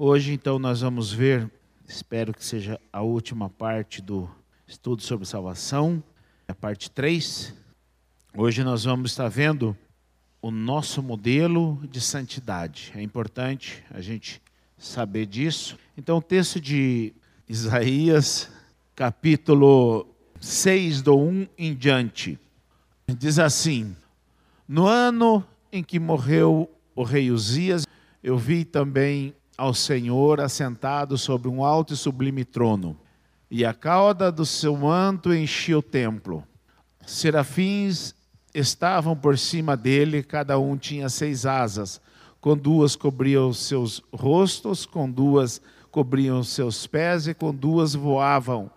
Hoje, então, nós vamos ver, espero que seja a última parte do estudo sobre salvação, a parte 3. Hoje nós vamos estar vendo o nosso modelo de santidade. É importante a gente saber disso. Então, o texto de Isaías, capítulo 6, do 1 em diante, diz assim: No ano em que morreu o rei Uzias, eu vi também ao Senhor assentado sobre um alto e sublime trono, e a cauda do seu manto enchia o templo. Serafins estavam por cima dele, cada um tinha seis asas, com duas cobriam seus rostos, com duas cobriam seus pés e com duas voavam.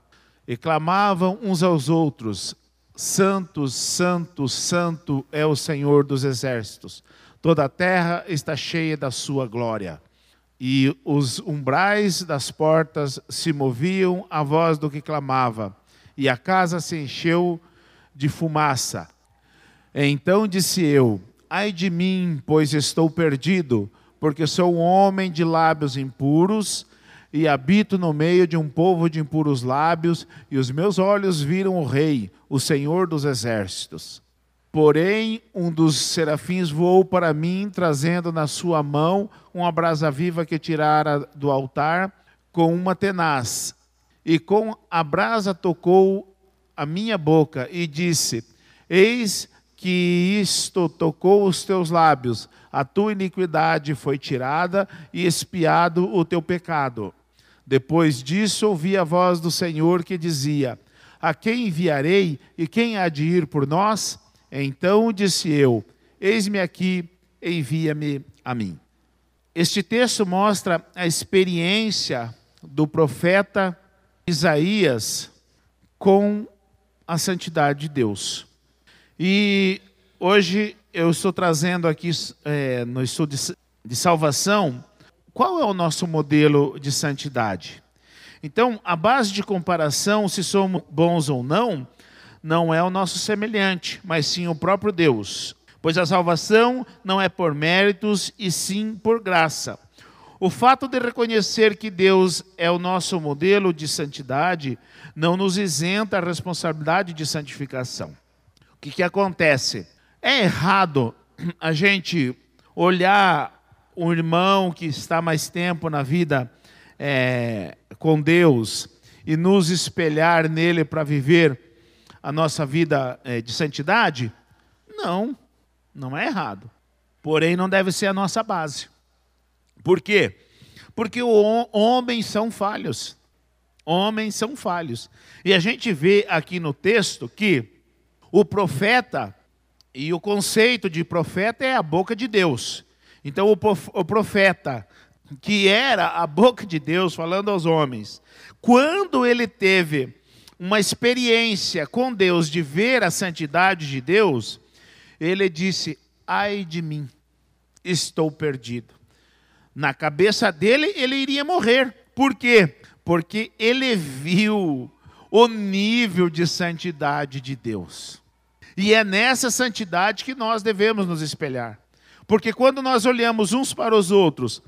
E clamavam uns aos outros: Santo, Santo, Santo é o Senhor dos exércitos. Toda a terra está cheia da sua glória e os umbrais das portas se moviam à voz do que clamava, e a casa se encheu de fumaça. Então disse eu: Ai de mim, pois estou perdido, porque sou um homem de lábios impuros e habito no meio de um povo de impuros lábios, e os meus olhos viram o Rei, o Senhor dos exércitos. Porém, um dos serafins voou para mim, trazendo na sua mão uma brasa viva que tirara do altar com uma tenaz. E com a brasa tocou a minha boca e disse: Eis que isto tocou os teus lábios, a tua iniquidade foi tirada e espiado o teu pecado. Depois disso, ouvi a voz do Senhor que dizia: A quem enviarei e quem há de ir por nós? Então disse eu: Eis-me aqui, envia-me a mim. Este texto mostra a experiência do profeta Isaías com a santidade de Deus. E hoje eu estou trazendo aqui é, no estudo de, salvação qual é o nosso modelo de santidade. Então, a base de comparação, se somos bons ou não, não é o nosso semelhante, mas sim o próprio Deus. Pois a salvação não é por méritos e sim por graça. O fato de reconhecer que Deus é o nosso modelo de santidade não nos isenta a responsabilidade de santificação. O que, que acontece? É errado a gente olhar um irmão que está mais tempo na vida é, com Deus e nos espelhar nele para viver a nossa vida é, de santidade? Não, não é errado. Porém, não deve ser a nossa base. Por quê? Porque homens são falhos. Homens são falhos. E a gente vê aqui no texto que o profeta, e o conceito de profeta é a boca de Deus. Então, o profeta, que era a boca de Deus falando aos homens, quando ele teve uma experiência com Deus, de ver a santidade de Deus, ele disse: Ai de mim, estou perdido. Na cabeça dele, ele iria morrer. Por quê? Porque ele viu o nível de santidade de Deus. E é nessa santidade que nós devemos nos espelhar. Porque quando nós olhamos uns para os outros,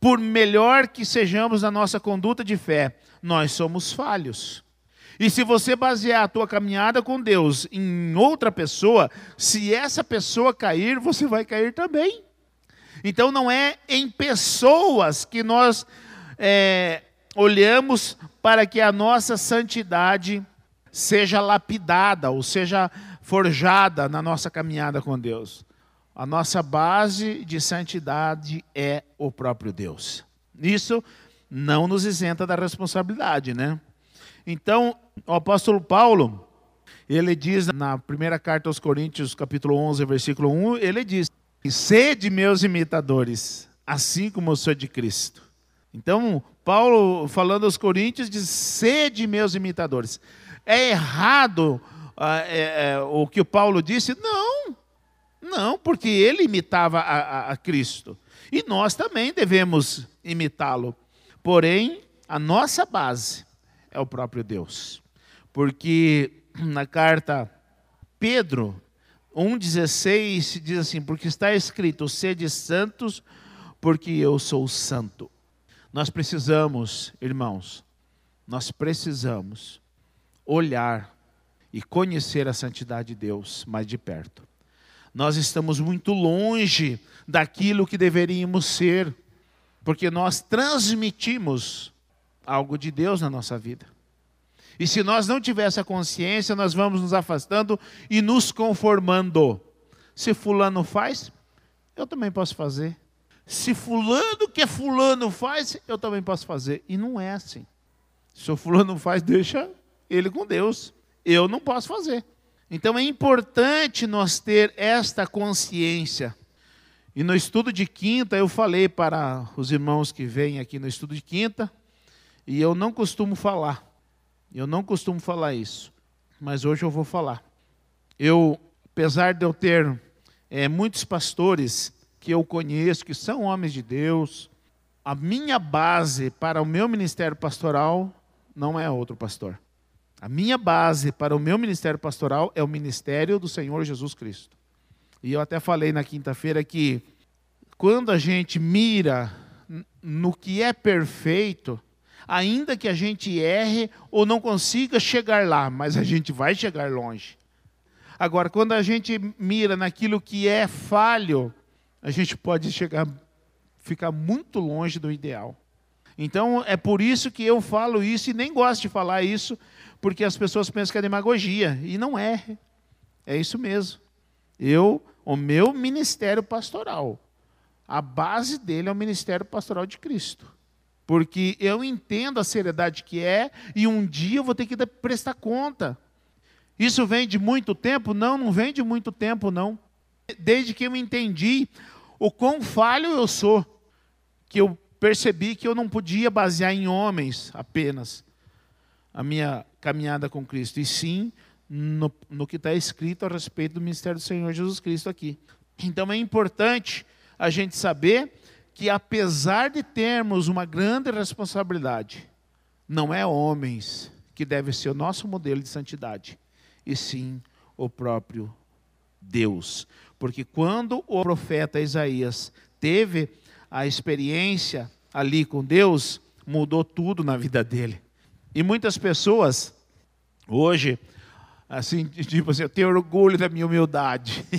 por melhor que sejamos na nossa conduta de fé, nós somos falhos. E se você basear a tua caminhada com Deus em outra pessoa, se essa pessoa cair, você vai cair também. Então não é em pessoas que nós é, olhamos para que a nossa santidade seja lapidada ou seja forjada na nossa caminhada com Deus. A nossa base de santidade é o próprio Deus. Isso não nos isenta da responsabilidade, né? Então, o apóstolo Paulo, ele diz na primeira carta aos Coríntios, capítulo 11, versículo 1, ele diz: Sede meus imitadores, assim como eu sou de Cristo. Então, Paulo, falando aos Coríntios, diz: Sede meus imitadores. É errado ah, é, é, o que o Paulo disse? Não, não, porque ele imitava a, a, a Cristo. E nós também devemos imitá-lo. Porém, a nossa base é o próprio Deus. Porque na carta Pedro 1,16 diz assim: Porque está escrito, sede santos, porque eu sou santo. Nós precisamos, irmãos, nós precisamos olhar e conhecer a santidade de Deus mais de perto. Nós estamos muito longe daquilo que deveríamos ser, porque nós transmitimos algo de Deus na nossa vida. E se nós não tivermos essa consciência, nós vamos nos afastando e nos conformando. Se fulano faz, eu também posso fazer. Se fulano que fulano faz, eu também posso fazer. E não é assim. Se o fulano faz, deixa ele com Deus. Eu não posso fazer. Então é importante nós ter esta consciência. E no estudo de quinta, eu falei para os irmãos que vêm aqui no estudo de quinta, e eu não costumo falar. Eu não costumo falar isso, mas hoje eu vou falar. Eu, apesar de eu ter é, muitos pastores que eu conheço, que são homens de Deus, a minha base para o meu ministério pastoral não é outro pastor. A minha base para o meu ministério pastoral é o ministério do Senhor Jesus Cristo. E eu até falei na quinta-feira que quando a gente mira no que é perfeito, ainda que a gente erre ou não consiga chegar lá, mas a gente vai chegar longe. Agora, quando a gente mira naquilo que é falho, a gente pode chegar, ficar muito longe do ideal. Então, é por isso que eu falo isso e nem gosto de falar isso, porque as pessoas pensam que é demagogia, e não é. É isso mesmo. Eu, o meu ministério pastoral, a base dele é o ministério pastoral de Cristo porque eu entendo a seriedade que é e um dia eu vou ter que prestar conta. Isso vem de muito tempo? Não, não vem de muito tempo, não. Desde que eu entendi o quão falho eu sou, que eu percebi que eu não podia basear em homens apenas a minha caminhada com Cristo, e sim no, no que está escrito a respeito do ministério do Senhor Jesus Cristo aqui. Então é importante a gente saber que apesar de termos uma grande responsabilidade, não é homens que deve ser o nosso modelo de santidade, e sim o próprio Deus. Porque quando o profeta Isaías teve a experiência ali com Deus, mudou tudo na vida dele. E muitas pessoas hoje assim, tipo assim, eu tenho orgulho da minha humildade.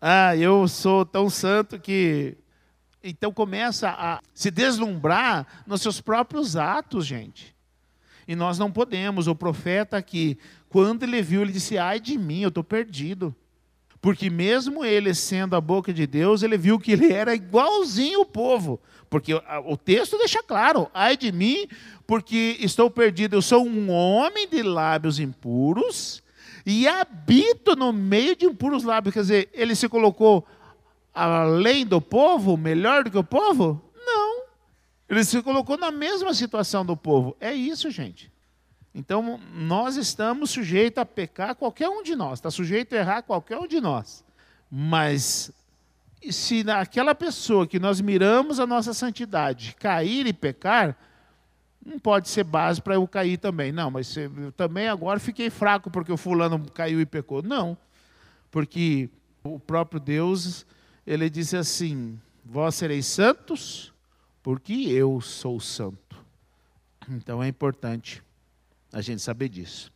Ah, eu sou tão santo que. Então começa a se deslumbrar nos seus próprios atos, gente. E nós não podemos. O profeta aqui, quando ele viu, ele disse: Ai de mim, eu estou perdido. Porque mesmo ele sendo a boca de Deus, ele viu que ele era igualzinho o povo. Porque o texto deixa claro: ai de mim, porque estou perdido. Eu sou um homem de lábios impuros e habito no meio de impuros lábios. Quer dizer, ele se colocou além do povo, melhor do que o povo? Não. Ele se colocou na mesma situação do povo. É isso, gente. Então, nós estamos sujeitos a pecar, qualquer um de nós, está sujeito a errar qualquer um de nós. Mas, se aquela pessoa que nós miramos a nossa santidade cair e pecar, não pode ser base para eu cair também. Não, mas eu também agora fiquei fraco porque o fulano caiu e pecou. Não, porque o próprio Deus, ele disse assim: Vós sereis santos, porque eu sou santo. Então é importante a gente saber disso.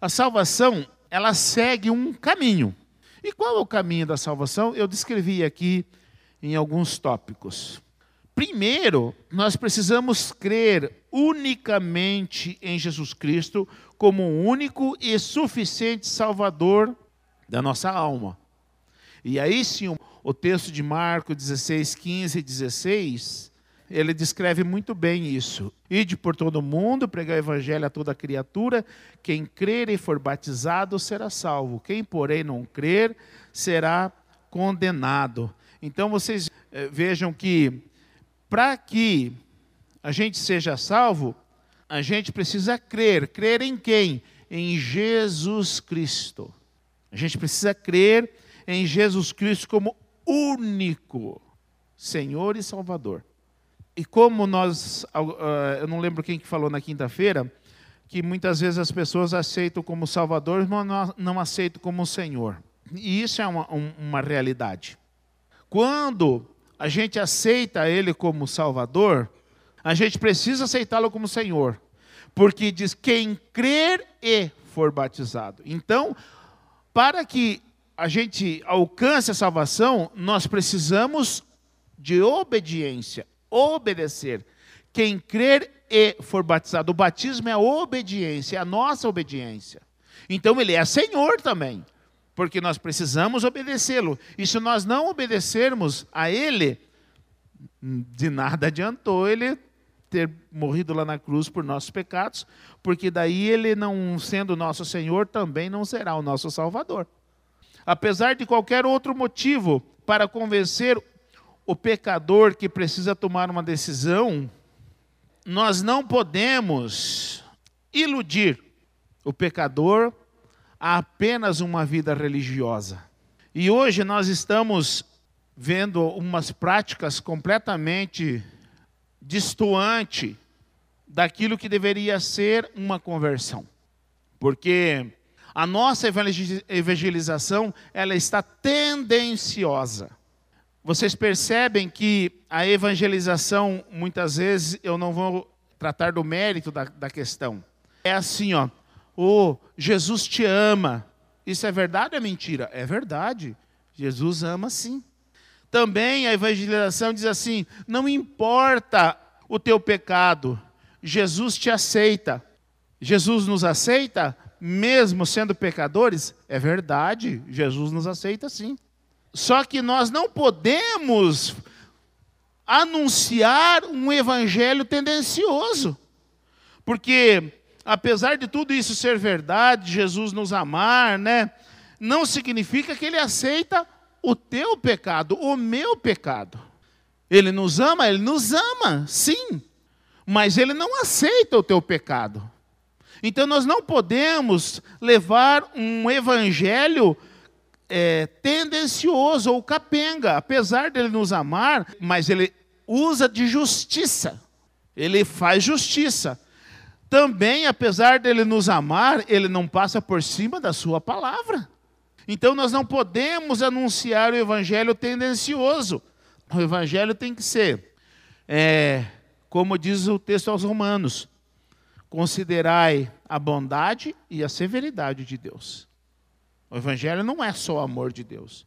A salvação, ela segue um caminho. E qual é o caminho da salvação? Eu descrevi aqui em alguns tópicos. Primeiro, nós precisamos crer unicamente em Jesus Cristo como o único e suficiente Salvador da nossa alma. E aí sim, o texto de Marcos 16, 15 e 16, ele descreve muito bem isso. Ide por todo o mundo, pregar o evangelho a toda criatura, quem crer e for batizado será salvo, quem porém não crer será condenado. Então vocês eh, vejam que para que a gente seja salvo, a gente precisa crer. Crer em quem? Em Jesus Cristo. A gente precisa crer em Jesus Cristo como único Senhor e Salvador. E como nós, ah, eu não lembro quem que falou na quinta-feira, que muitas vezes as pessoas aceitam como Salvador, mas não aceitam como Senhor. E isso é uma, uma realidade. Quando a gente aceita Ele como Salvador, a gente precisa aceitá-lo como Senhor, porque diz: quem crer e for batizado. Então, para que a gente alcance a salvação, nós precisamos de obediência, obedecer. Quem crer e for batizado, o batismo é a obediência, é a nossa obediência. Então ele é Senhor também, porque nós precisamos obedecê-lo. E se nós não obedecermos a ele, de nada adiantou ele ter morrido lá na cruz por nossos pecados, porque daí ele não sendo nosso Senhor também não será o nosso Salvador. Apesar de qualquer outro motivo para convencer o pecador que precisa tomar uma decisão, nós não podemos iludir o pecador a apenas uma vida religiosa. E hoje nós estamos vendo umas práticas completamente distoante daquilo que deveria ser uma conversão. Porque a nossa evangelização, ela está tendenciosa. Vocês percebem que a evangelização, muitas vezes, eu não vou tratar do mérito da, da questão. É assim, ó, oh, Jesus te ama. Isso é verdade ou é mentira? É verdade. Jesus ama sim. Também a evangelização diz assim: não importa o teu pecado, Jesus te aceita. Jesus nos aceita, mesmo sendo pecadores? É verdade, Jesus nos aceita sim. Só que nós não podemos anunciar um evangelho tendencioso. Porque apesar de tudo isso ser verdade, Jesus nos amar, né? Não significa que ele aceita o teu pecado, o meu pecado. Ele nos ama, ele nos ama, sim. Mas ele não aceita o teu pecado. Então nós não podemos levar um evangelho é, tendencioso ou capenga, apesar dele nos amar, mas ele usa de justiça. Ele faz justiça. Também, apesar dele nos amar, ele não passa por cima da sua palavra. Então nós não podemos anunciar o evangelho tendencioso. O evangelho tem que ser, é, como diz o texto aos Romanos, considerai a bondade e a severidade de Deus. O Evangelho não é só o amor de Deus,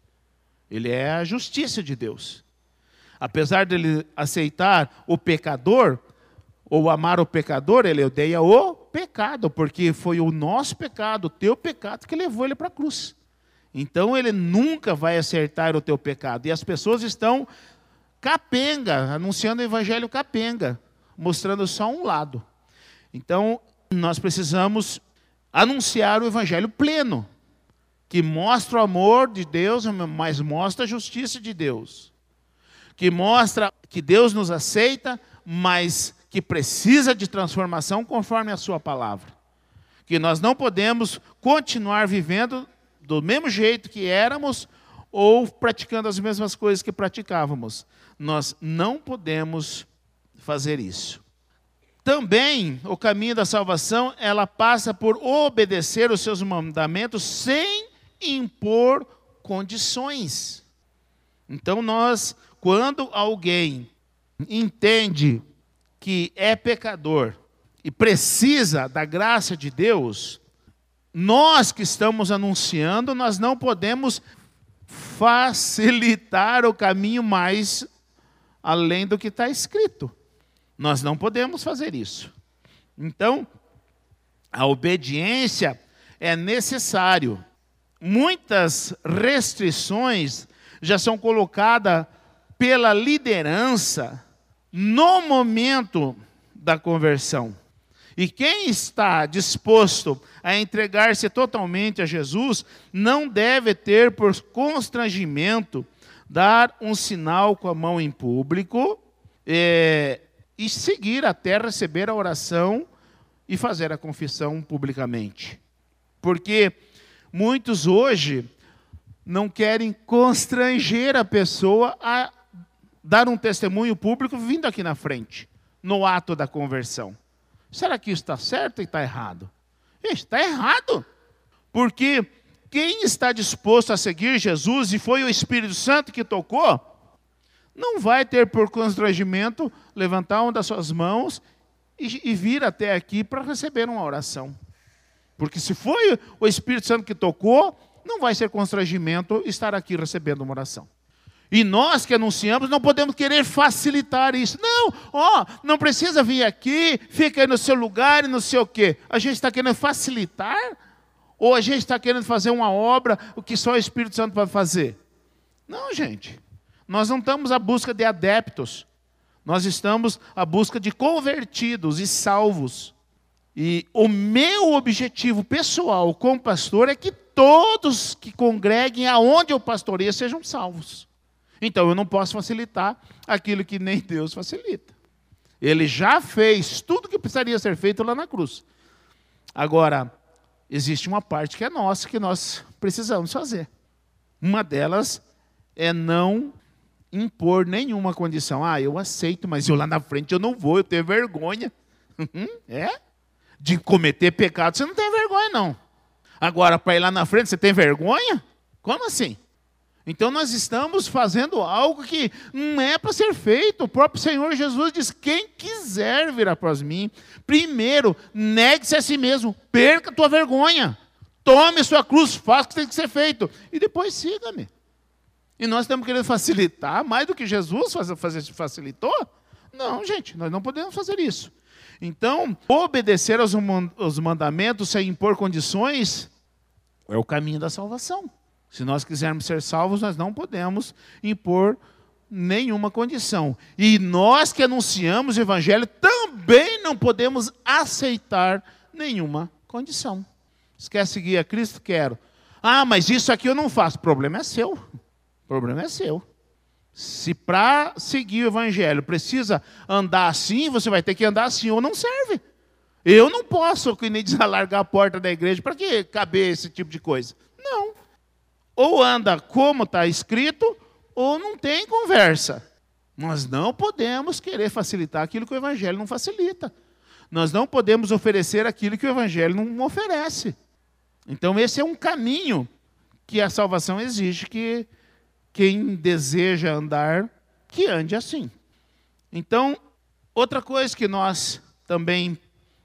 ele é a justiça de Deus. Apesar dele aceitar o pecador, ou amar o pecador, ele odeia o pecado, porque foi o nosso pecado, o teu pecado, que levou ele para a cruz. Então ele nunca vai acertar o teu pecado. E as pessoas estão capenga, anunciando o evangelho capenga, mostrando só um lado. Então nós precisamos anunciar o evangelho pleno que mostra o amor de Deus, mas mostra a justiça de Deus. Que mostra que Deus nos aceita, mas que precisa de transformação conforme a sua palavra. Que nós não podemos continuar vivendo do mesmo jeito que éramos ou praticando as mesmas coisas que praticávamos. Nós não podemos fazer isso. Também o caminho da salvação, ela passa por obedecer os seus mandamentos sem impor condições. Então, nós, quando alguém entende que é pecador e precisa da graça de Deus, nós que estamos anunciando, nós não podemos facilitar o caminho mais além do que está escrito. Nós não podemos fazer isso. Então, a obediência é necessário muitas restrições já são colocadas pela liderança no momento da conversão. E quem está disposto a entregar-se totalmente a Jesus não deve ter por constrangimento dar um sinal com a mão em público é, e seguir até receber a oração e fazer a confissão publicamente. Porque Muitos hoje não querem constranger a pessoa a dar um testemunho público vindo aqui na frente, no ato da conversão. Será que isso está certo ou está errado? Está errado. Porque quem está disposto a seguir Jesus, e foi o Espírito Santo que tocou, não vai ter por constrangimento levantar uma das suas mãos e, e vir até aqui para receber uma oração. Porque se foi o Espírito Santo que tocou, não vai ser constrangimento estar aqui recebendo uma oração. E nós que anunciamos não podemos querer facilitar isso. Não, ó, não precisa vir aqui, fica aí no seu lugar e não sei o quê. A gente está querendo facilitar? Ou a gente está querendo fazer uma obra, o que só o Espírito Santo vai fazer? Não, gente. Nós não estamos à busca de adeptos. Nós estamos à busca de convertidos e salvos. E o meu objetivo pessoal como pastor é que todos que congreguem aonde eu pastoreio sejam salvos. Então eu não posso facilitar aquilo que nem Deus facilita. Ele já fez tudo que precisaria ser feito lá na cruz. Agora, existe uma parte que é nossa que nós precisamos fazer. Uma delas é não impor nenhuma condição. Ah, eu aceito, mas eu lá na frente eu não vou, eu tenho vergonha. Uhum, é? De cometer pecado, você não tem vergonha, não. Agora, para ir lá na frente, você tem vergonha? Como assim? Então nós estamos fazendo algo que não é para ser feito. O próprio Senhor Jesus diz: quem quiser vir após mim, primeiro negue-se a si mesmo, perca a tua vergonha, tome sua cruz, faça o que tem que ser feito, e depois siga-me. E nós estamos querendo facilitar mais do que Jesus facilitou? Não, gente, nós não podemos fazer isso. Então, obedecer aos mandamentos sem impor condições é o caminho da salvação. Se nós quisermos ser salvos, nós não podemos impor nenhuma condição. E nós que anunciamos o Evangelho também não podemos aceitar nenhuma condição. Se quer seguir a Cristo? Quero. Ah, mas isso aqui eu não faço. Problema é seu. Problema é seu. Se para seguir o Evangelho precisa andar assim, você vai ter que andar assim ou não serve. Eu não posso, que nem diz, alargar a porta da igreja para que caber esse tipo de coisa. Não. Ou anda como está escrito, ou não tem conversa. Nós não podemos querer facilitar aquilo que o Evangelho não facilita. Nós não podemos oferecer aquilo que o Evangelho não oferece. Então, esse é um caminho que a salvação exige que quem deseja andar, que ande assim. Então, outra coisa que nós também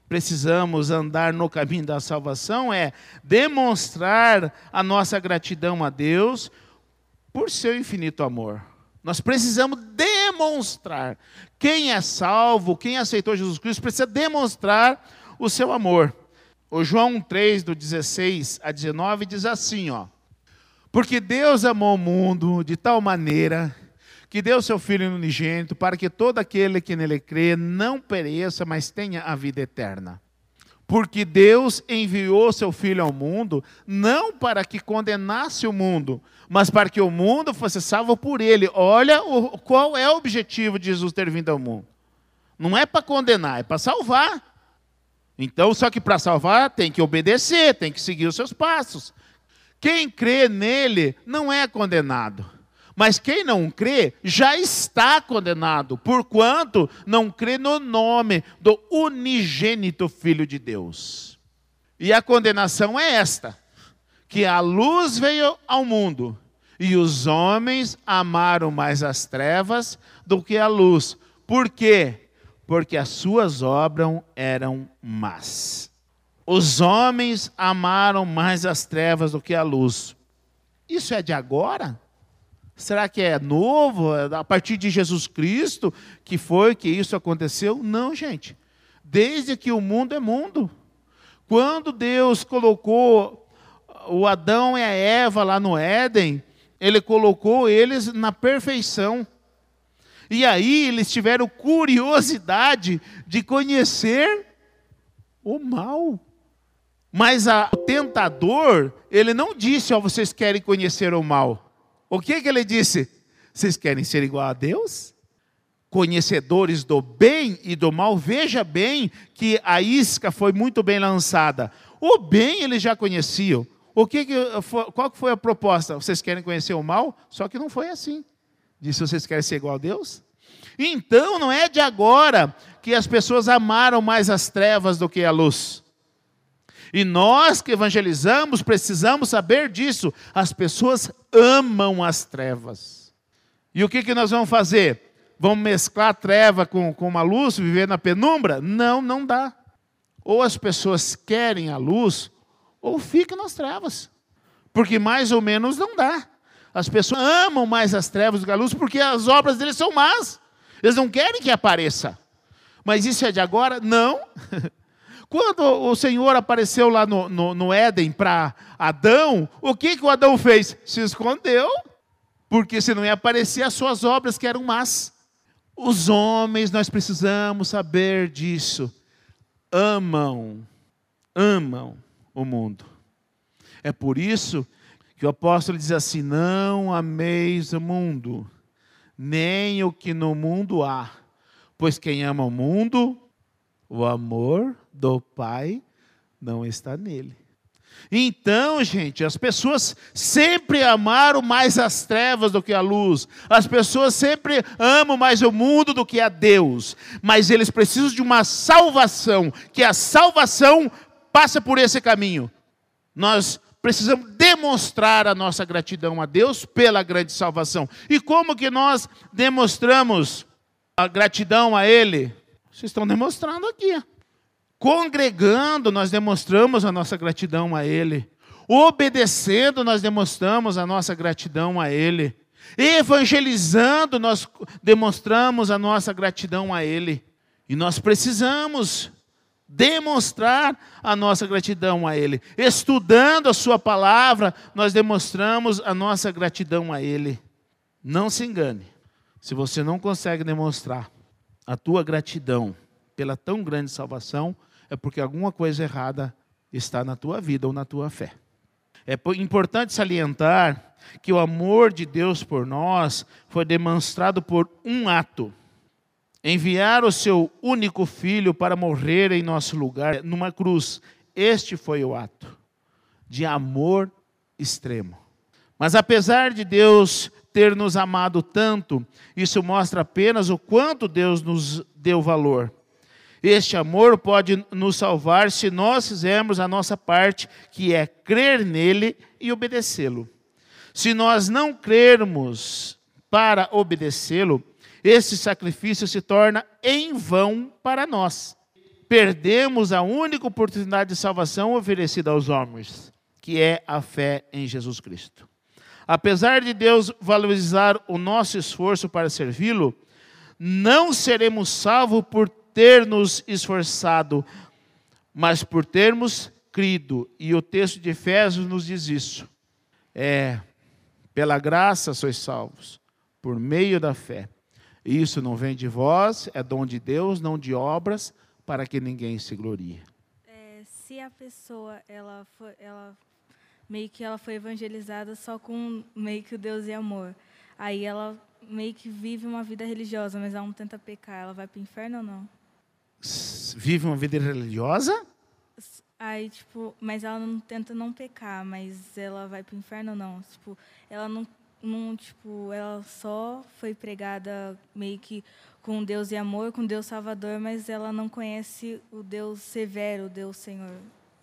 precisamos andar no caminho da salvação é demonstrar a nossa gratidão a Deus por seu infinito amor. Nós precisamos demonstrar. Quem é salvo, quem aceitou Jesus Cristo, precisa demonstrar o seu amor. O João 3, do 16 a 19, diz assim: ó, Porque Deus amou o mundo de tal maneira que deu seu Filho unigênito, para que todo aquele que nele crê não pereça, mas tenha a vida eterna. Porque Deus enviou seu Filho ao mundo, não para que condenasse o mundo, mas para que o mundo fosse salvo por ele. Olha o, qual é o objetivo de Jesus ter vindo ao mundo. Não é para condenar, é para salvar. Então, só que para salvar tem que obedecer, tem que seguir os seus passos. Quem crê nele não é condenado mas quem não crê já está condenado, porquanto não crê no nome do unigênito Filho de Deus. E a condenação é esta: que a luz veio ao mundo, e os homens amaram mais as trevas do que a luz. Por quê? Porque as suas obras eram más. Os homens amaram mais as trevas do que a luz. Isso é de agora? Será que é novo? É a partir de Jesus Cristo que foi que isso aconteceu? Não, gente. Desde que o mundo é mundo. Quando Deus colocou o Adão e a Eva lá no Éden, ele colocou eles na perfeição. E aí eles tiveram curiosidade de conhecer o mal. Mas a, o tentador, ele não disse, ó, oh, vocês querem conhecer o mal. O que, que ele disse? Vocês querem ser igual a Deus? Conhecedores do bem e do mal, veja bem que a isca foi muito bem lançada. O bem eles já conheciam. O que, que qual que foi a proposta? Vocês querem conhecer o mal? Só que não foi assim. Disse: vocês querem ser igual a Deus? Então não é de agora que as pessoas amaram mais as trevas do que a luz. E nós que evangelizamos precisamos saber disso. As pessoas amam as trevas. E o que, que nós vamos fazer? Vamos mesclar a treva com, com uma luz, viver na penumbra? Não, não dá. Ou as pessoas querem a luz, ou ficam nas trevas. Porque mais ou menos não dá. As pessoas amam mais as trevas do que a luz porque as obras deles são más. Eles não querem que apareça. Mas isso é de agora? Não. Quando o Senhor apareceu lá no, no, no Éden para Adão, o que, que o Adão fez? Se escondeu, porque se não ia aparecer as suas obras que eram más. Os homens, nós precisamos saber disso. Amam, amam o mundo. É por isso que o apóstolo diz assim: Não ameis o mundo, nem o que no mundo há, pois quem ama o mundo, o amor do Pai não está nele. Então, gente, as pessoas sempre amaram mais as trevas do que a luz. As pessoas sempre amam mais o mundo do que a Deus. Mas eles precisam de uma salvação, que a salvação passa por esse caminho. Nós precisamos demonstrar a nossa gratidão a Deus pela grande salvação. E como que nós demonstramos a gratidão a Ele? Vocês estão demonstrando aqui. Congregando, nós demonstramos a nossa gratidão a Ele. Obedecendo, nós demonstramos a nossa gratidão a Ele. Evangelizando, nós demonstramos a nossa gratidão a Ele. E nós precisamos demonstrar a nossa gratidão a Ele. Estudando a Sua palavra, nós demonstramos a nossa gratidão a Ele. Não se engane, se você não consegue demonstrar a tua gratidão pela tão grande salvação, é porque alguma coisa errada está na tua vida ou na tua fé. É importante salientar que o amor de Deus por nós foi demonstrado por um ato enviar o seu único filho para morrer em nosso lugar numa cruz. Este foi o ato de amor extremo. Mas apesar de Deus ter nos amado tanto, isso mostra apenas o quanto Deus nos deu valor. Este amor pode nos salvar se nós fizermos a nossa parte, que é crer nele e obedecê-lo. Se nós não crermos para obedecê-lo, esse sacrifício se torna em vão para nós. Perdemos a única oportunidade de salvação oferecida aos homens, que é a fé em Jesus Cristo. Apesar de Deus valorizar o nosso esforço para servi-lo, não seremos salvos por ter nos esforçado, mas por termos crido. E o texto de Efésios nos diz isso. É, pela graça sois salvos, por meio da fé. Isso não vem de vós, é dom de Deus, não de obras, para que ninguém se glorie. É, se a pessoa ela foi, ela meio que ela foi evangelizada só com meio que o Deus e amor, aí ela meio que vive uma vida religiosa, mas ela não tenta pecar, ela vai para o inferno ou não? Vive uma vida religiosa? Aí, tipo, mas ela não tenta não pecar, mas ela vai para o inferno ou não? Tipo, ela não não, tipo, ela só foi pregada meio que com Deus e amor, com Deus Salvador, mas ela não conhece o Deus severo, o Deus Senhor.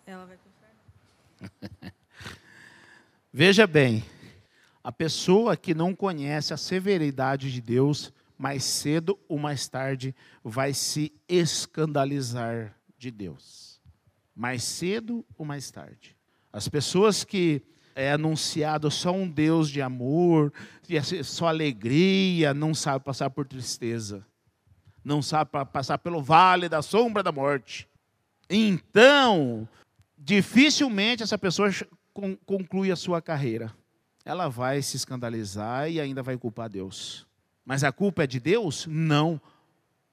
Ela vai para o inferno. Veja bem, a pessoa que não conhece a severidade de Deus, mais cedo ou mais tarde vai se escandalizar de Deus. Mais cedo ou mais tarde. As pessoas que é anunciado só um Deus de amor, só alegria, não sabe passar por tristeza, não sabe passar pelo vale da sombra da morte. Então, dificilmente essa pessoa conclui a sua carreira. Ela vai se escandalizar e ainda vai culpar Deus. Mas a culpa é de Deus? Não.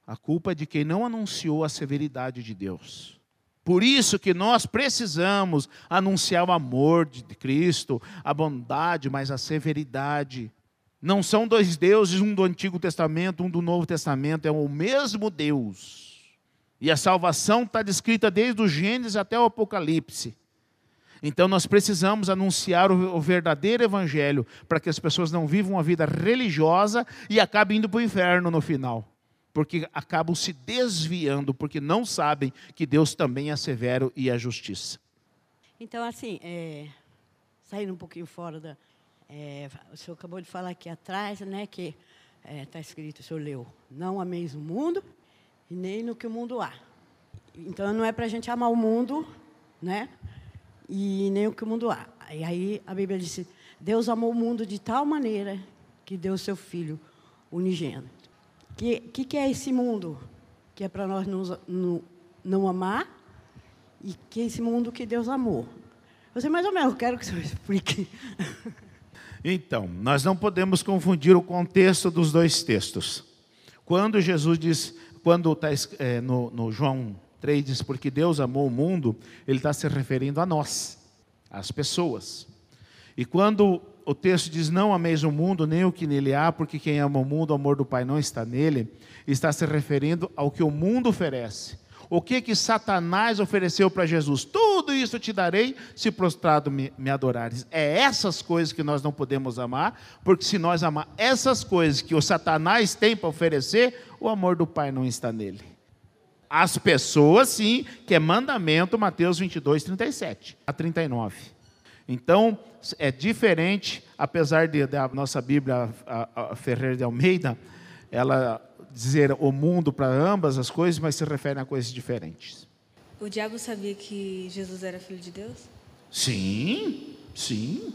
A culpa é de quem não anunciou a severidade de Deus. Por isso que nós precisamos anunciar o amor de Cristo, a bondade, mas a severidade. Não são dois deuses, um do Antigo Testamento, um do Novo Testamento, é o mesmo Deus. E a salvação está descrita desde o Gênesis até o Apocalipse. Então nós precisamos anunciar o verdadeiro evangelho para que as pessoas não vivam uma vida religiosa e acabem indo para o inferno no final porque acabam se desviando, porque não sabem que Deus também é severo e é justiça. Então, assim, é, saindo um pouquinho fora da. É, o senhor acabou de falar aqui atrás, né, que está é, tá escrito, o senhor leu, não ameis o mundo e nem no que o mundo há. Então, não é para a gente amar o mundo, né, e nem o que o mundo há. E aí a Bíblia disse, Deus amou o mundo de tal maneira que deu seu Filho unigênito. O que, que, que, é esse mundo? Que é para nós não, não, não amar e que é esse mundo que Deus amou. Você mais ou menos, quero que você explique. Então, nós não podemos confundir o contexto dos dois textos. Quando Jesus diz, quando está é, no, no João 3, diz, porque Deus amou o mundo, ele está se referindo a nós, às pessoas. E quando o texto diz, não ameis o mundo, nem o que nele há, porque quem ama o mundo, o amor do Pai não está nele, está se referindo ao que o mundo oferece. O que que Satanás ofereceu para Jesus? Tudo isso te darei se prostrado me, me adorares. É essas coisas que nós não podemos amar, porque se nós amar essas coisas que o Satanás tem para oferecer, o amor do Pai não está nele. As pessoas, sim, que é mandamento, Mateus 22, 37 a 39. Então, é diferente, apesar de, da nossa Bíblia, a, a Ferreira de Almeida, ela dizer o mundo para ambas as coisas, mas se refere a coisas diferentes. O diabo sabia que Jesus era filho de Deus? Sim, sim.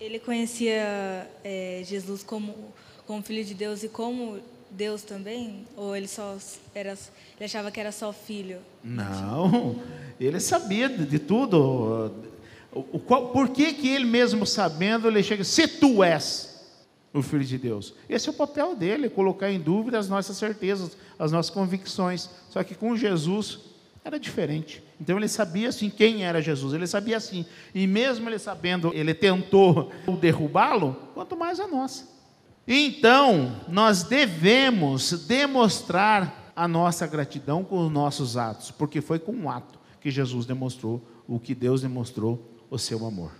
Ele conhecia é, Jesus como, como filho de Deus e como Deus também? Ou ele só era, ele achava que era só filho? Não, ele sabia de, tudo. O, o, por que, que ele mesmo sabendo, ele chega, se tu és, o Filho de Deus. Esse é o papel dele, colocar em dúvida as nossas certezas, as nossas convicções. Só que com Jesus era diferente. Então ele sabia assim quem era Jesus, ele sabia assim. E mesmo ele sabendo, ele tentou derrubá-lo, quanto mais a nossa. Então, nós devemos demonstrar a nossa gratidão com os nossos atos, porque foi com um ato que Jesus demonstrou o que Deus demonstrou o seu amor.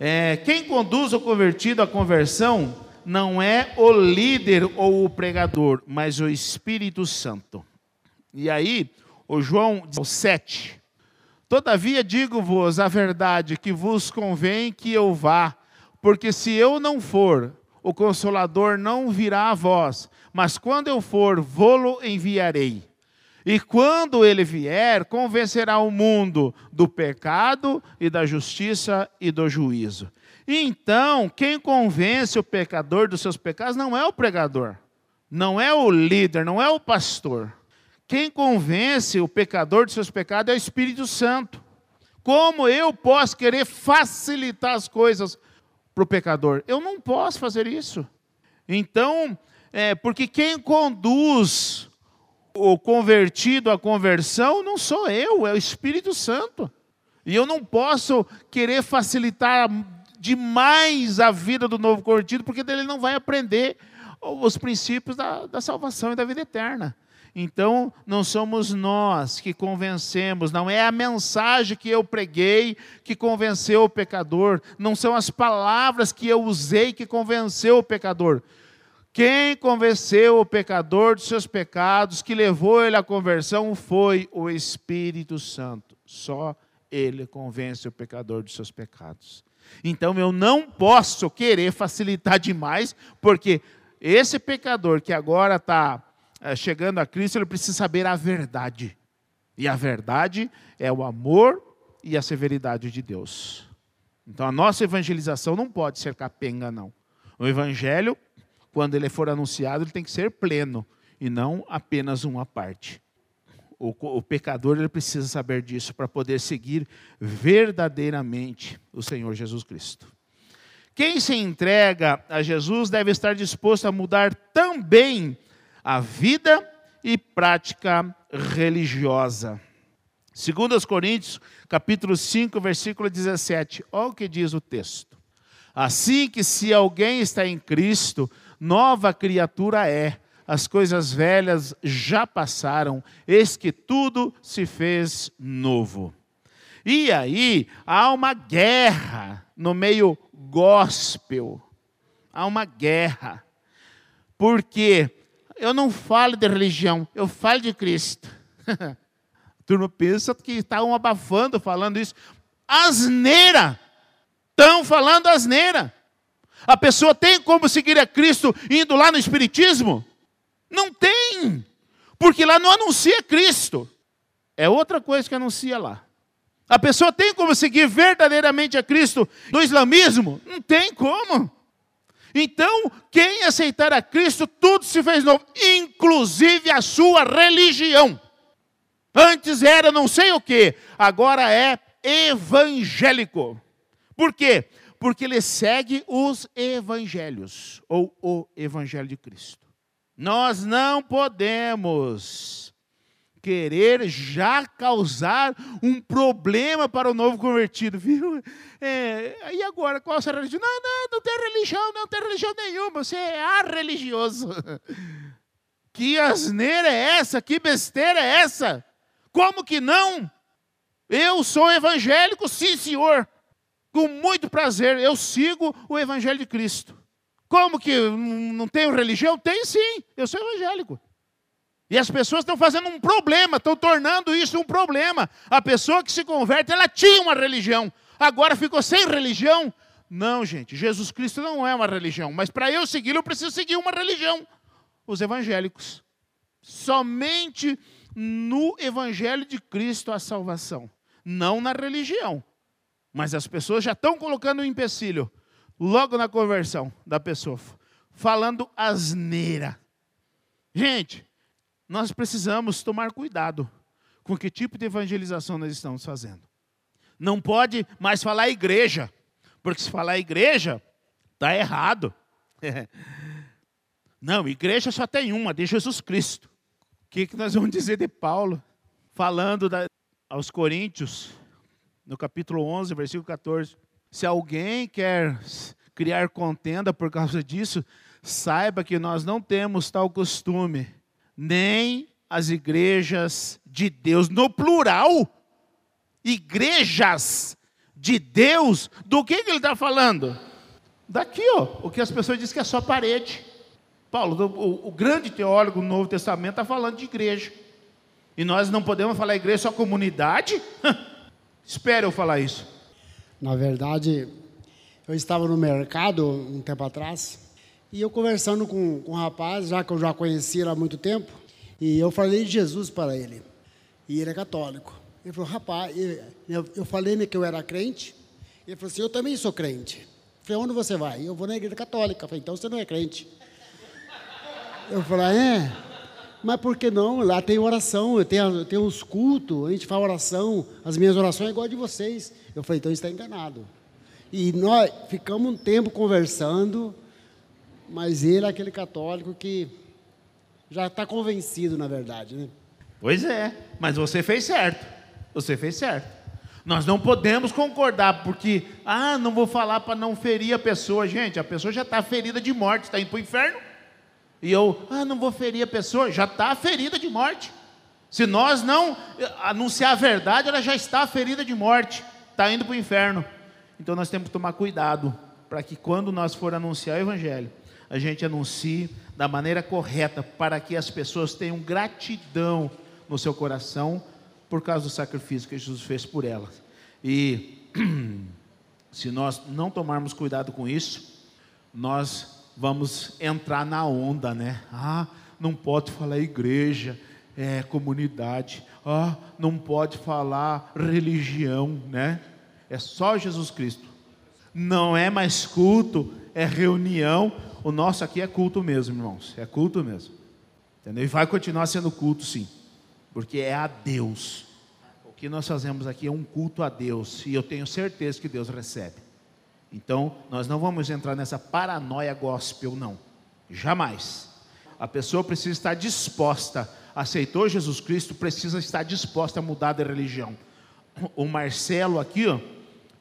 É, quem conduz o convertido à conversão não é o líder ou o pregador, mas o Espírito Santo. E aí, o João 7. Todavia digo-vos a verdade, que vos convém que eu vá, porque se eu não for, o consolador não virá a vós, mas quando eu for, vou-lo enviarei. E quando ele vier, convencerá o mundo do pecado e da justiça e do juízo. Então, quem convence o pecador dos seus pecados não é o pregador, não é o líder, não é o pastor. Quem convence o pecador dos seus pecados é o Espírito Santo. Como eu posso querer facilitar as coisas para o pecador? Eu não posso fazer isso. Então, é, porque quem conduz o convertido à conversão não sou eu, é o Espírito Santo. E eu não posso querer facilitar demais a vida do novo convertido, porque ele não vai aprender os princípios da, da salvação e da vida eterna. Então, não somos nós que convencemos, não é a mensagem que eu preguei que convenceu o pecador, não são as palavras que eu usei que convenceu o pecador. Quem convenceu o pecador dos seus pecados, que levou ele à conversão, foi o Espírito Santo. Só ele convence o pecador dos seus pecados. Então eu não posso querer facilitar demais, porque esse pecador que agora está chegando a Cristo, ele precisa saber a verdade. E a verdade é o amor e a severidade de Deus. Então a nossa evangelização não pode ser capenga, não. O evangelho, quando ele for anunciado, ele tem que ser pleno e não apenas uma parte. O, o pecador ele precisa saber disso para poder seguir verdadeiramente o Senhor Jesus Cristo. Quem se entrega a Jesus deve estar disposto a mudar também a vida e prática religiosa. Segundo os Coríntios, capítulo 5, versículo 17. Olha o que diz o texto. Assim que se alguém está em Cristo, nova criatura é as coisas velhas já passaram, eis que tudo se fez novo. E aí há uma guerra no meio gospel. Há uma guerra. Porque eu não falo de religião, eu falo de Cristo. A turma pensa que estão abafando falando isso. Asneira! Estão falando asneira. A pessoa tem como seguir a Cristo indo lá no Espiritismo? Não tem, porque lá não anuncia Cristo. É outra coisa que anuncia lá. A pessoa tem como seguir verdadeiramente a Cristo no islamismo? Não tem como. Então, quem aceitar a Cristo, tudo se fez novo, inclusive a sua religião. Antes era não sei o que, agora é evangélico. Por quê? Porque ele segue os evangelhos, ou o evangelho de Cristo. Nós não podemos querer já causar um problema para o novo convertido, viu? É, e agora, qual é a religião? Não, não, não tem religião, não tem religião nenhuma, você é arreligioso. Que asneira é essa? Que besteira é essa? Como que não? Eu sou evangélico, sim, senhor. Com muito prazer, eu sigo o evangelho de Cristo. Como que não tenho religião? Tem sim, eu sou evangélico. E as pessoas estão fazendo um problema, estão tornando isso um problema. A pessoa que se converte, ela tinha uma religião, agora ficou sem religião. Não, gente, Jesus Cristo não é uma religião, mas para eu segui-lo, eu preciso seguir uma religião. Os evangélicos. Somente no evangelho de Cristo a salvação, não na religião. Mas as pessoas já estão colocando um empecilho logo na conversão da pessoa, falando asneira. Gente, nós precisamos tomar cuidado com que tipo de evangelização nós estamos fazendo. Não pode mais falar igreja, porque se falar igreja, está errado. Não, igreja só tem uma, de Jesus Cristo. O que, que nós vamos dizer de Paulo? Falando da, aos Coríntios, no capítulo 11, versículo 14. Se alguém quer criar contenda por causa disso, saiba que nós não temos tal costume nem as igrejas de Deus, no plural, igrejas de Deus, do que, que ele está falando? Daqui, ó, o que as pessoas dizem que é só parede. Paulo, o, o grande teólogo do Novo Testamento, está falando de igreja. E nós não podemos falar igreja só comunidade? Espere eu falar isso. Na verdade, eu estava no mercado um tempo atrás e eu conversando com, com um rapaz, já que eu já conhecia há muito tempo, e eu falei de Jesus para ele. E ele é católico. Ele falou, rapaz, eu, eu falei que eu era crente. Ele falou assim, eu também sou crente. Eu falei, onde você vai? Eu vou na igreja católica. Eu falei, então você não é crente. Eu falei, ah, é? Mas por que não? Lá tem oração, tem, tem uns cultos, a gente faz oração, as minhas orações é igual a de vocês. Eu falei, então está enganado. E nós ficamos um tempo conversando, mas ele é aquele católico que já está convencido, na verdade, né? Pois é, mas você fez certo. Você fez certo. Nós não podemos concordar porque, ah, não vou falar para não ferir a pessoa. Gente, a pessoa já está ferida de morte, está indo para o inferno. E eu, ah, não vou ferir a pessoa, já está ferida de morte. Se nós não anunciar a verdade, ela já está ferida de morte, está indo para o inferno. Então nós temos que tomar cuidado para que quando nós for anunciar o Evangelho, a gente anuncie da maneira correta para que as pessoas tenham gratidão no seu coração por causa do sacrifício que Jesus fez por elas. E se nós não tomarmos cuidado com isso, nós vamos entrar na onda, né? Ah, não pode falar igreja, é comunidade. Ah, não pode falar religião, né? É só Jesus Cristo. Não é mais culto, é reunião. O nosso aqui é culto mesmo, irmãos. É culto mesmo. Entendeu? E vai continuar sendo culto, sim. Porque é a Deus. O que nós fazemos aqui é um culto a Deus. E eu tenho certeza que Deus recebe. Então, nós não vamos entrar nessa paranoia gospel, não. Jamais. A pessoa precisa estar disposta. Aceitou Jesus Cristo, precisa estar disposta a mudar de religião. O Marcelo aqui, ó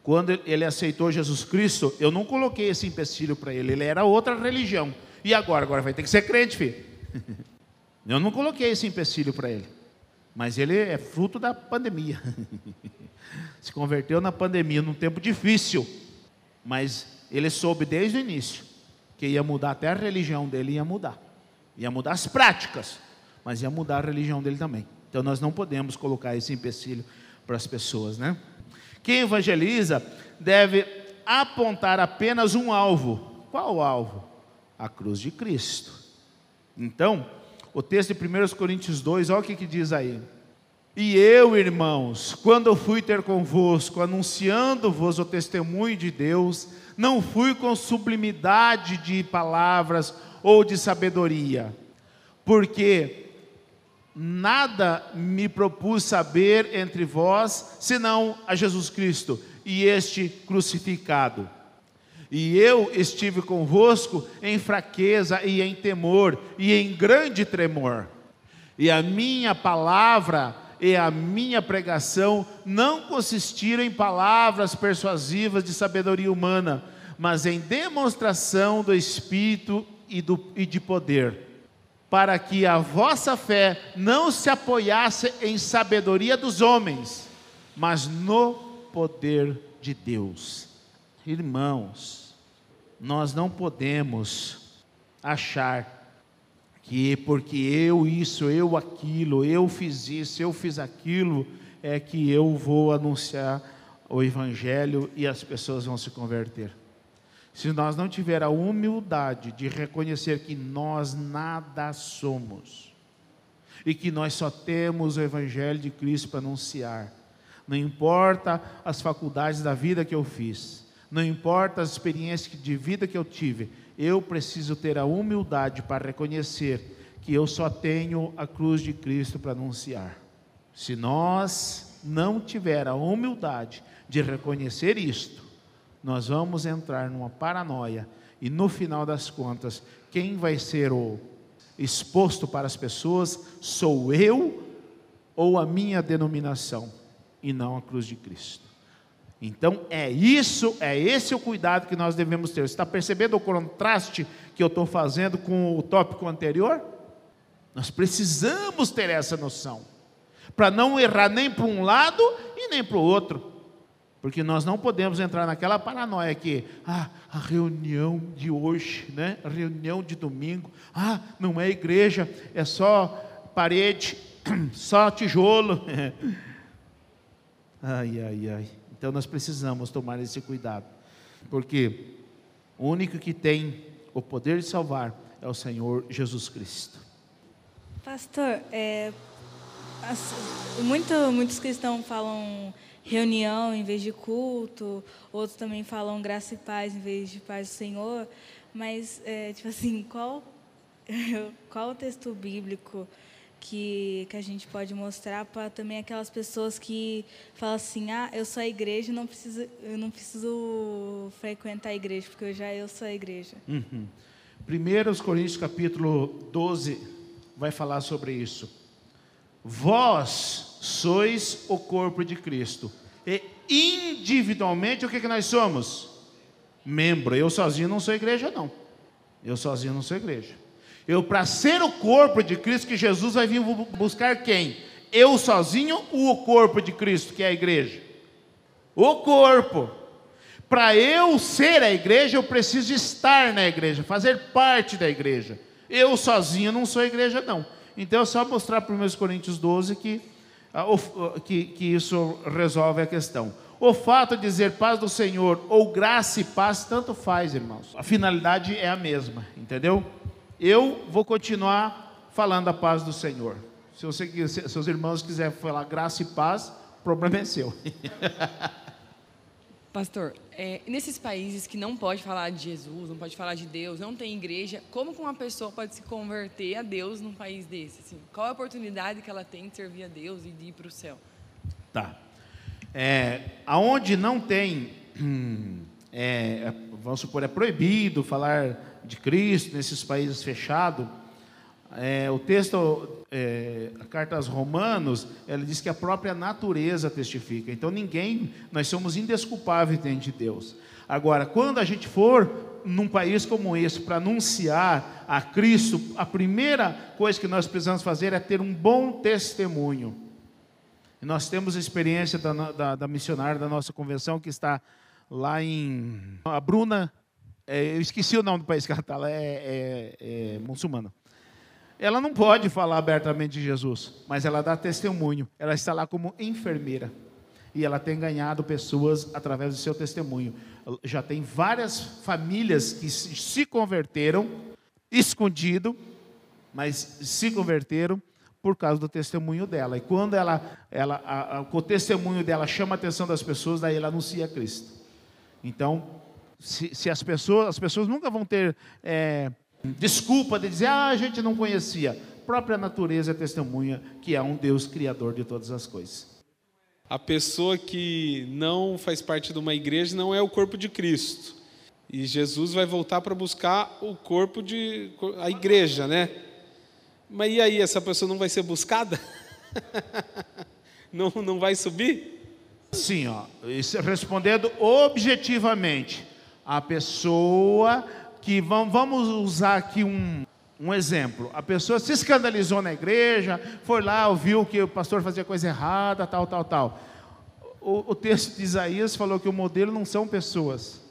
quando ele aceitou Jesus Cristo, eu não coloquei esse empecilho para ele, ele era outra religião. E agora? Agora vai ter que ser crente, filho. Eu não coloquei esse empecilho para ele. Mas ele é fruto da pandemia. Se converteu na pandemia, num tempo difícil. Mas ele soube desde o início que ia mudar até a religião dele, ia mudar. Ia mudar as práticas, mas ia mudar a religião dele também. Então nós não podemos colocar esse empecilho para as pessoas, né? Quem evangeliza deve apontar apenas um alvo. qual alvo? A cruz de Cristo. Então, o texto de 1 Coríntios 2, olha o que, que diz aí. E eu, irmãos, quando fui ter convosco, anunciando-vos o testemunho de Deus, não fui com sublimidade de palavras ou de sabedoria, porque nada me propus saber entre vós, senão a Jesus Cristo e este crucificado. E eu estive convosco em fraqueza e em temor e em grande tremor. E a minha palavra e a minha pregação não consistiram em palavras persuasivas de sabedoria humana, mas em demonstração do Espírito e, do, e de poder para que a vossa fé não se apoiasse em sabedoria dos homens, mas no poder de Deus. Irmãos, nós não podemos achar que porque eu isso, eu aquilo, eu fiz isso, eu fiz aquilo, é que eu vou anunciar o evangelho e as pessoas vão se converter. Se nós não tiver a humildade de reconhecer que nós nada somos e que nós só temos o Evangelho de Cristo para anunciar, não importa as faculdades da vida que eu fiz, não importa as experiências de vida que eu tive, eu preciso ter a humildade para reconhecer que eu só tenho a cruz de Cristo para anunciar. Se nós não tiver a humildade de reconhecer isto, nós vamos entrar numa paranoia e no final das contas, quem vai ser o exposto para as pessoas sou eu ou a minha denominação e não a cruz de Cristo. Então é isso, é esse o cuidado que nós devemos ter. Você está percebendo o contraste que eu estou fazendo com o tópico anterior? Nós precisamos ter essa noção, para não errar nem para um lado e nem para o outro. Porque nós não podemos entrar naquela paranoia que, ah, a reunião de hoje, né? A reunião de domingo, ah, não é igreja, é só parede, só tijolo. ai, ai, ai. Então nós precisamos tomar esse cuidado. Porque o único que tem o poder de salvar é o Senhor Jesus Cristo. Pastor, é, muito, muitos cristãos falam reunião em vez de culto, outros também falam graça e paz em vez de paz do Senhor, mas, é, tipo assim, qual, qual o texto bíblico que, que a gente pode mostrar para também aquelas pessoas que falam assim, ah, eu sou a igreja, não preciso, eu não preciso frequentar a igreja, porque eu já eu sou a igreja. Uhum. Primeiro Coríntios capítulo 12 vai falar sobre isso. Vós sois o corpo de Cristo. E individualmente, o que, que nós somos? Membro. Eu sozinho não sou igreja, não. Eu sozinho não sou igreja. Eu, para ser o corpo de Cristo, que Jesus vai vir buscar quem? Eu sozinho ou o corpo de Cristo, que é a igreja? O corpo. Para eu ser a igreja, eu preciso estar na igreja, fazer parte da igreja. Eu sozinho não sou igreja, não. Então é só mostrar para 1 Coríntios 12 que ah, que, que isso resolve a questão. O fato de dizer paz do Senhor ou graça e paz, tanto faz, irmãos. A finalidade é a mesma, entendeu? Eu vou continuar falando a paz do Senhor. Se você, se seus irmãos quiserem falar graça e paz, o problema é seu. Pastor, é, nesses países que não pode falar de Jesus, não pode falar de Deus, não tem igreja, como que uma pessoa pode se converter a Deus num país desse? Assim, qual a oportunidade que ela tem de servir a Deus e de ir para o céu? Tá. É, aonde não tem, é, vamos supor, é proibido falar de Cristo nesses países fechados, é, o texto, é, a carta aos Romanos, ela diz que a própria natureza testifica. Então ninguém, nós somos indesculpáveis diante de Deus. Agora, quando a gente for num país como esse para anunciar a Cristo, a primeira coisa que nós precisamos fazer é ter um bom testemunho. E nós temos a experiência da, da, da missionária da nossa convenção que está lá em. A Bruna, é, eu esqueci o nome do país que ela está, ela é, é, é muçulmana. Ela não pode falar abertamente de Jesus, mas ela dá testemunho. Ela está lá como enfermeira. e ela tem ganhado pessoas através do seu testemunho. Já tem várias famílias que se converteram, escondido, mas se converteram por causa do testemunho dela. E quando ela, ela a, a, o testemunho dela chama a atenção das pessoas, daí ela anuncia Cristo. Então, se, se as pessoas, as pessoas nunca vão ter é, desculpa de dizer, ah, a gente não conhecia. A própria natureza é testemunha que é um Deus criador de todas as coisas. A pessoa que não faz parte de uma igreja não é o corpo de Cristo. E Jesus vai voltar para buscar o corpo de a igreja, né? Mas e aí, essa pessoa não vai ser buscada? não, não vai subir? Sim, ó, respondendo objetivamente, a pessoa que vamos usar aqui um, um exemplo. A pessoa se escandalizou na igreja, foi lá, ouviu que o pastor fazia coisa errada, tal, tal, tal. O, o texto de Isaías falou que o modelo não são pessoas,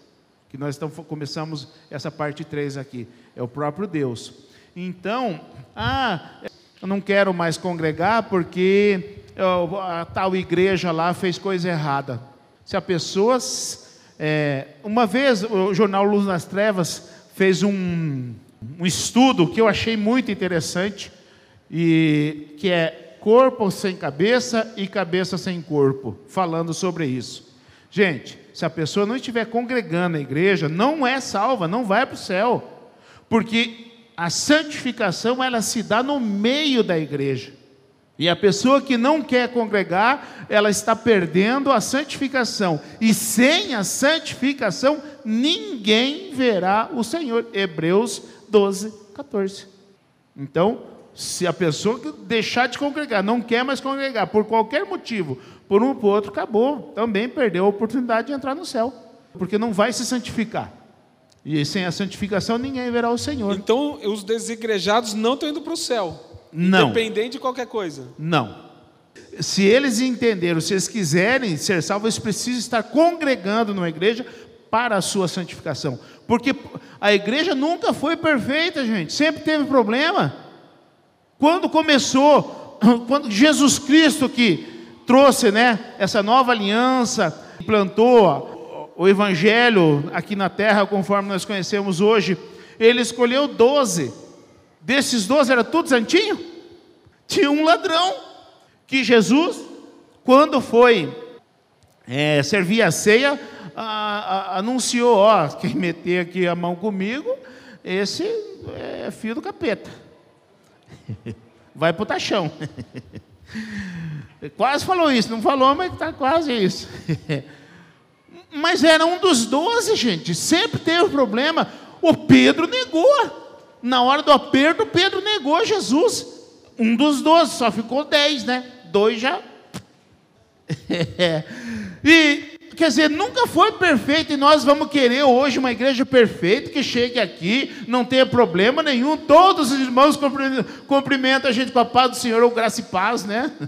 que nós estamos, começamos essa parte 3 aqui, é o próprio Deus. Então, ah, eu não quero mais congregar porque a tal igreja lá fez coisa errada. Se a pessoa. É, uma vez o jornal Luz nas Trevas fez um, um estudo que eu achei muito interessante, e que é corpo sem cabeça e cabeça sem corpo, falando sobre isso. Gente, se a pessoa não estiver congregando na igreja, não é salva, não vai para o céu, porque a santificação ela se dá no meio da igreja. E a pessoa que não quer congregar, ela está perdendo a santificação. E sem a santificação, ninguém verá o Senhor. Hebreus 12, 14. Então, se a pessoa deixar de congregar, não quer mais congregar, por qualquer motivo, por um ou por outro, acabou. Também perdeu a oportunidade de entrar no céu. Porque não vai se santificar. E sem a santificação, ninguém verá o Senhor. Então, os desigrejados não estão indo para o céu. Não. Independente de qualquer coisa. Não. Se eles entenderam, se eles quiserem ser salvos, eles precisam estar congregando numa igreja para a sua santificação. Porque a igreja nunca foi perfeita, gente. Sempre teve problema. Quando começou, quando Jesus Cristo que trouxe, né, essa nova aliança, plantou o evangelho aqui na terra, conforme nós conhecemos hoje, ele escolheu doze Desses doze era tudo santinho? Tinha um ladrão que Jesus, quando foi é, servir a ceia, a, a, anunciou: ó, quem meter aqui a mão comigo, esse é filho do capeta. Vai para o taxão. Quase falou isso, não falou, mas está quase isso. mas era um dos doze, gente. Sempre teve problema. O Pedro negou. Na hora do aperto, Pedro negou Jesus. Um dos doze, só ficou dez, né? Dois já. e, quer dizer, nunca foi perfeito e nós vamos querer hoje uma igreja perfeita que chegue aqui, não tenha problema nenhum. Todos os irmãos cumprimentam a gente com a paz do Senhor, ou graça e paz, né?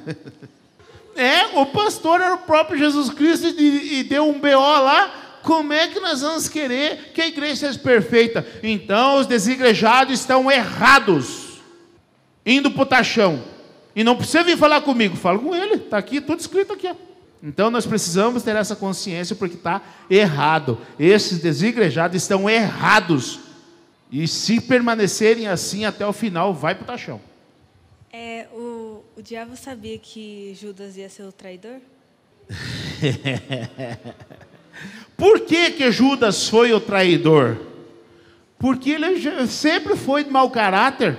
É, o pastor era o próprio Jesus Cristo e, e deu um BO lá como é que nós vamos querer que a igreja seja perfeita? Então os desigrejados estão errados, indo para o taxão. E não precisa vir falar comigo, fala com ele, está aqui, tudo escrito aqui. Então nós precisamos ter essa consciência porque está errado. Esses desigrejados estão errados. E se permanecerem assim até o final, vai para o taxão. É, o, o diabo sabia que Judas ia ser o traidor? Por que, que Judas foi o traidor? Porque ele sempre foi de mau caráter.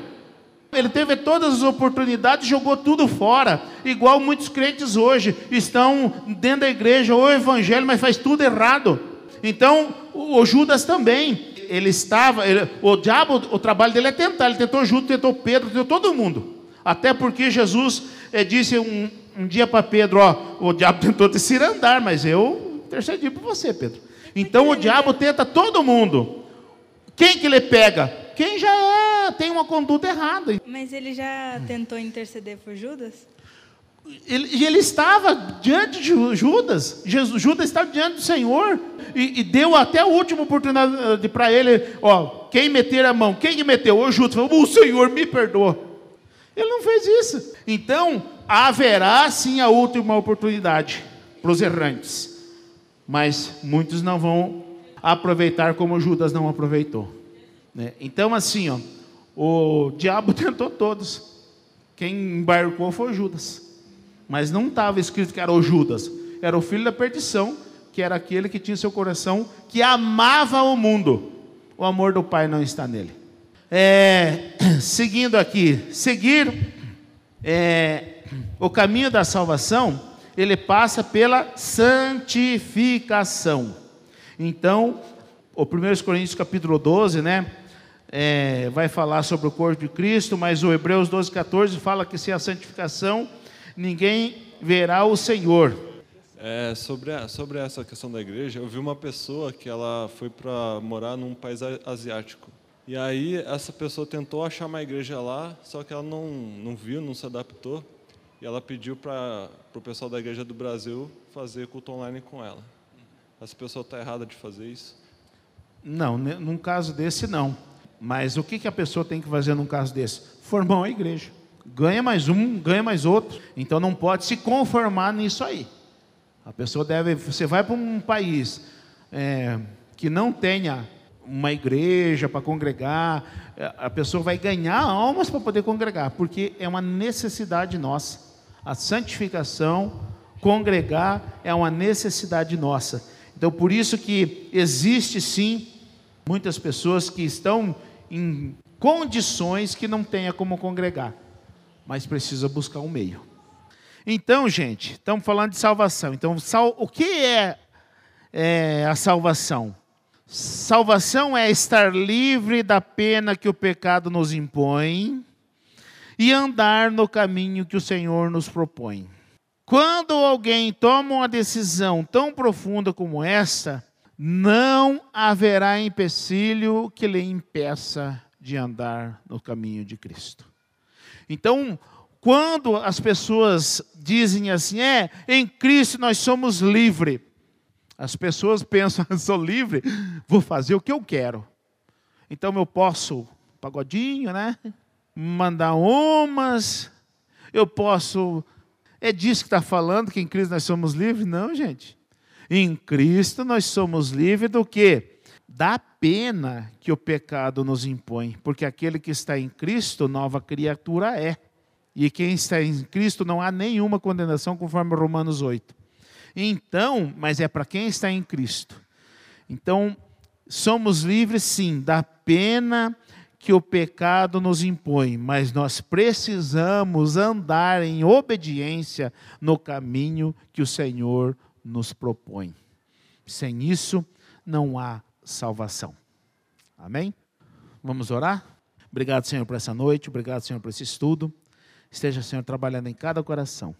Ele teve todas as oportunidades jogou tudo fora. Igual muitos crentes hoje estão dentro da igreja ou evangelho, mas faz tudo errado. Então, o Judas também. Ele estava, ele, o diabo, o trabalho dele é tentar. Ele tentou Judas, tentou Pedro, tentou todo mundo. Até porque Jesus é, disse um, um dia para Pedro: Ó, o diabo tentou te cirandar, mas eu intercedi por você, Pedro. Então o diabo tenta todo mundo. Quem que ele pega? Quem já é, tem uma conduta errada. Mas ele já tentou interceder por Judas? Ele, ele estava diante de Judas. Jesus, Judas estava diante do Senhor e, e deu até a última oportunidade para ele. Ó, quem meter a mão? Quem que meteu? O Judas falou: O Senhor me perdoa. Ele não fez isso. Então haverá sim a última oportunidade. para os errantes. Mas muitos não vão aproveitar como Judas não aproveitou. Né? Então, assim, ó, o diabo tentou todos. Quem embarcou foi Judas. Mas não estava escrito que era o Judas, era o filho da perdição, que era aquele que tinha seu coração, que amava o mundo. O amor do Pai não está nele. É, seguindo aqui, seguir é, o caminho da salvação, ele passa pela santificação. Então, o 1 Coríntios capítulo 12, né? É, vai falar sobre o corpo de Cristo, mas o Hebreus 12, 14 fala que sem a santificação ninguém verá o Senhor. É, sobre, a, sobre essa questão da igreja, eu vi uma pessoa que ela foi para morar num país asiático. E aí essa pessoa tentou achar uma igreja lá, só que ela não, não viu, não se adaptou. E ela pediu para o pessoal da igreja do Brasil fazer culto online com ela. Essa pessoa está errada de fazer isso? Não, num caso desse não. Mas o que, que a pessoa tem que fazer num caso desse? Formar uma igreja. Ganha mais um, ganha mais outro. Então não pode se conformar nisso aí. A pessoa deve. Você vai para um país é, que não tenha uma igreja para congregar, é, a pessoa vai ganhar almas para poder congregar, porque é uma necessidade nossa. A santificação, congregar, é uma necessidade nossa. Então, por isso que existe sim muitas pessoas que estão em condições que não tenha como congregar, mas precisa buscar um meio. Então, gente, estamos falando de salvação. Então, o que é, é a salvação? Salvação é estar livre da pena que o pecado nos impõe e andar no caminho que o Senhor nos propõe. Quando alguém toma uma decisão tão profunda como esta, não haverá empecilho que lhe impeça de andar no caminho de Cristo. Então, quando as pessoas dizem assim, é, em Cristo nós somos livres. As pessoas pensam, sou livre, vou fazer o que eu quero. Então eu posso, pagodinho, né? Mandar umas, eu posso. É disso que está falando, que em Cristo nós somos livres? Não, gente. Em Cristo nós somos livres do quê? Da pena que o pecado nos impõe. Porque aquele que está em Cristo, nova criatura é. E quem está em Cristo não há nenhuma condenação, conforme Romanos 8. Então, mas é para quem está em Cristo. Então, somos livres sim da pena que o pecado nos impõe, mas nós precisamos andar em obediência no caminho que o Senhor nos propõe. Sem isso, não há salvação. Amém? Vamos orar? Obrigado, Senhor, por essa noite, obrigado, Senhor, por esse estudo. Esteja, Senhor, trabalhando em cada coração.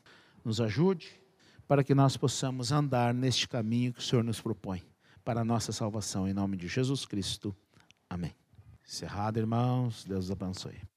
Nos ajude para que nós possamos andar neste caminho que o Senhor nos propõe para a nossa salvação. Em nome de Jesus Cristo. Amém. Cerrado, irmãos. Deus abençoe.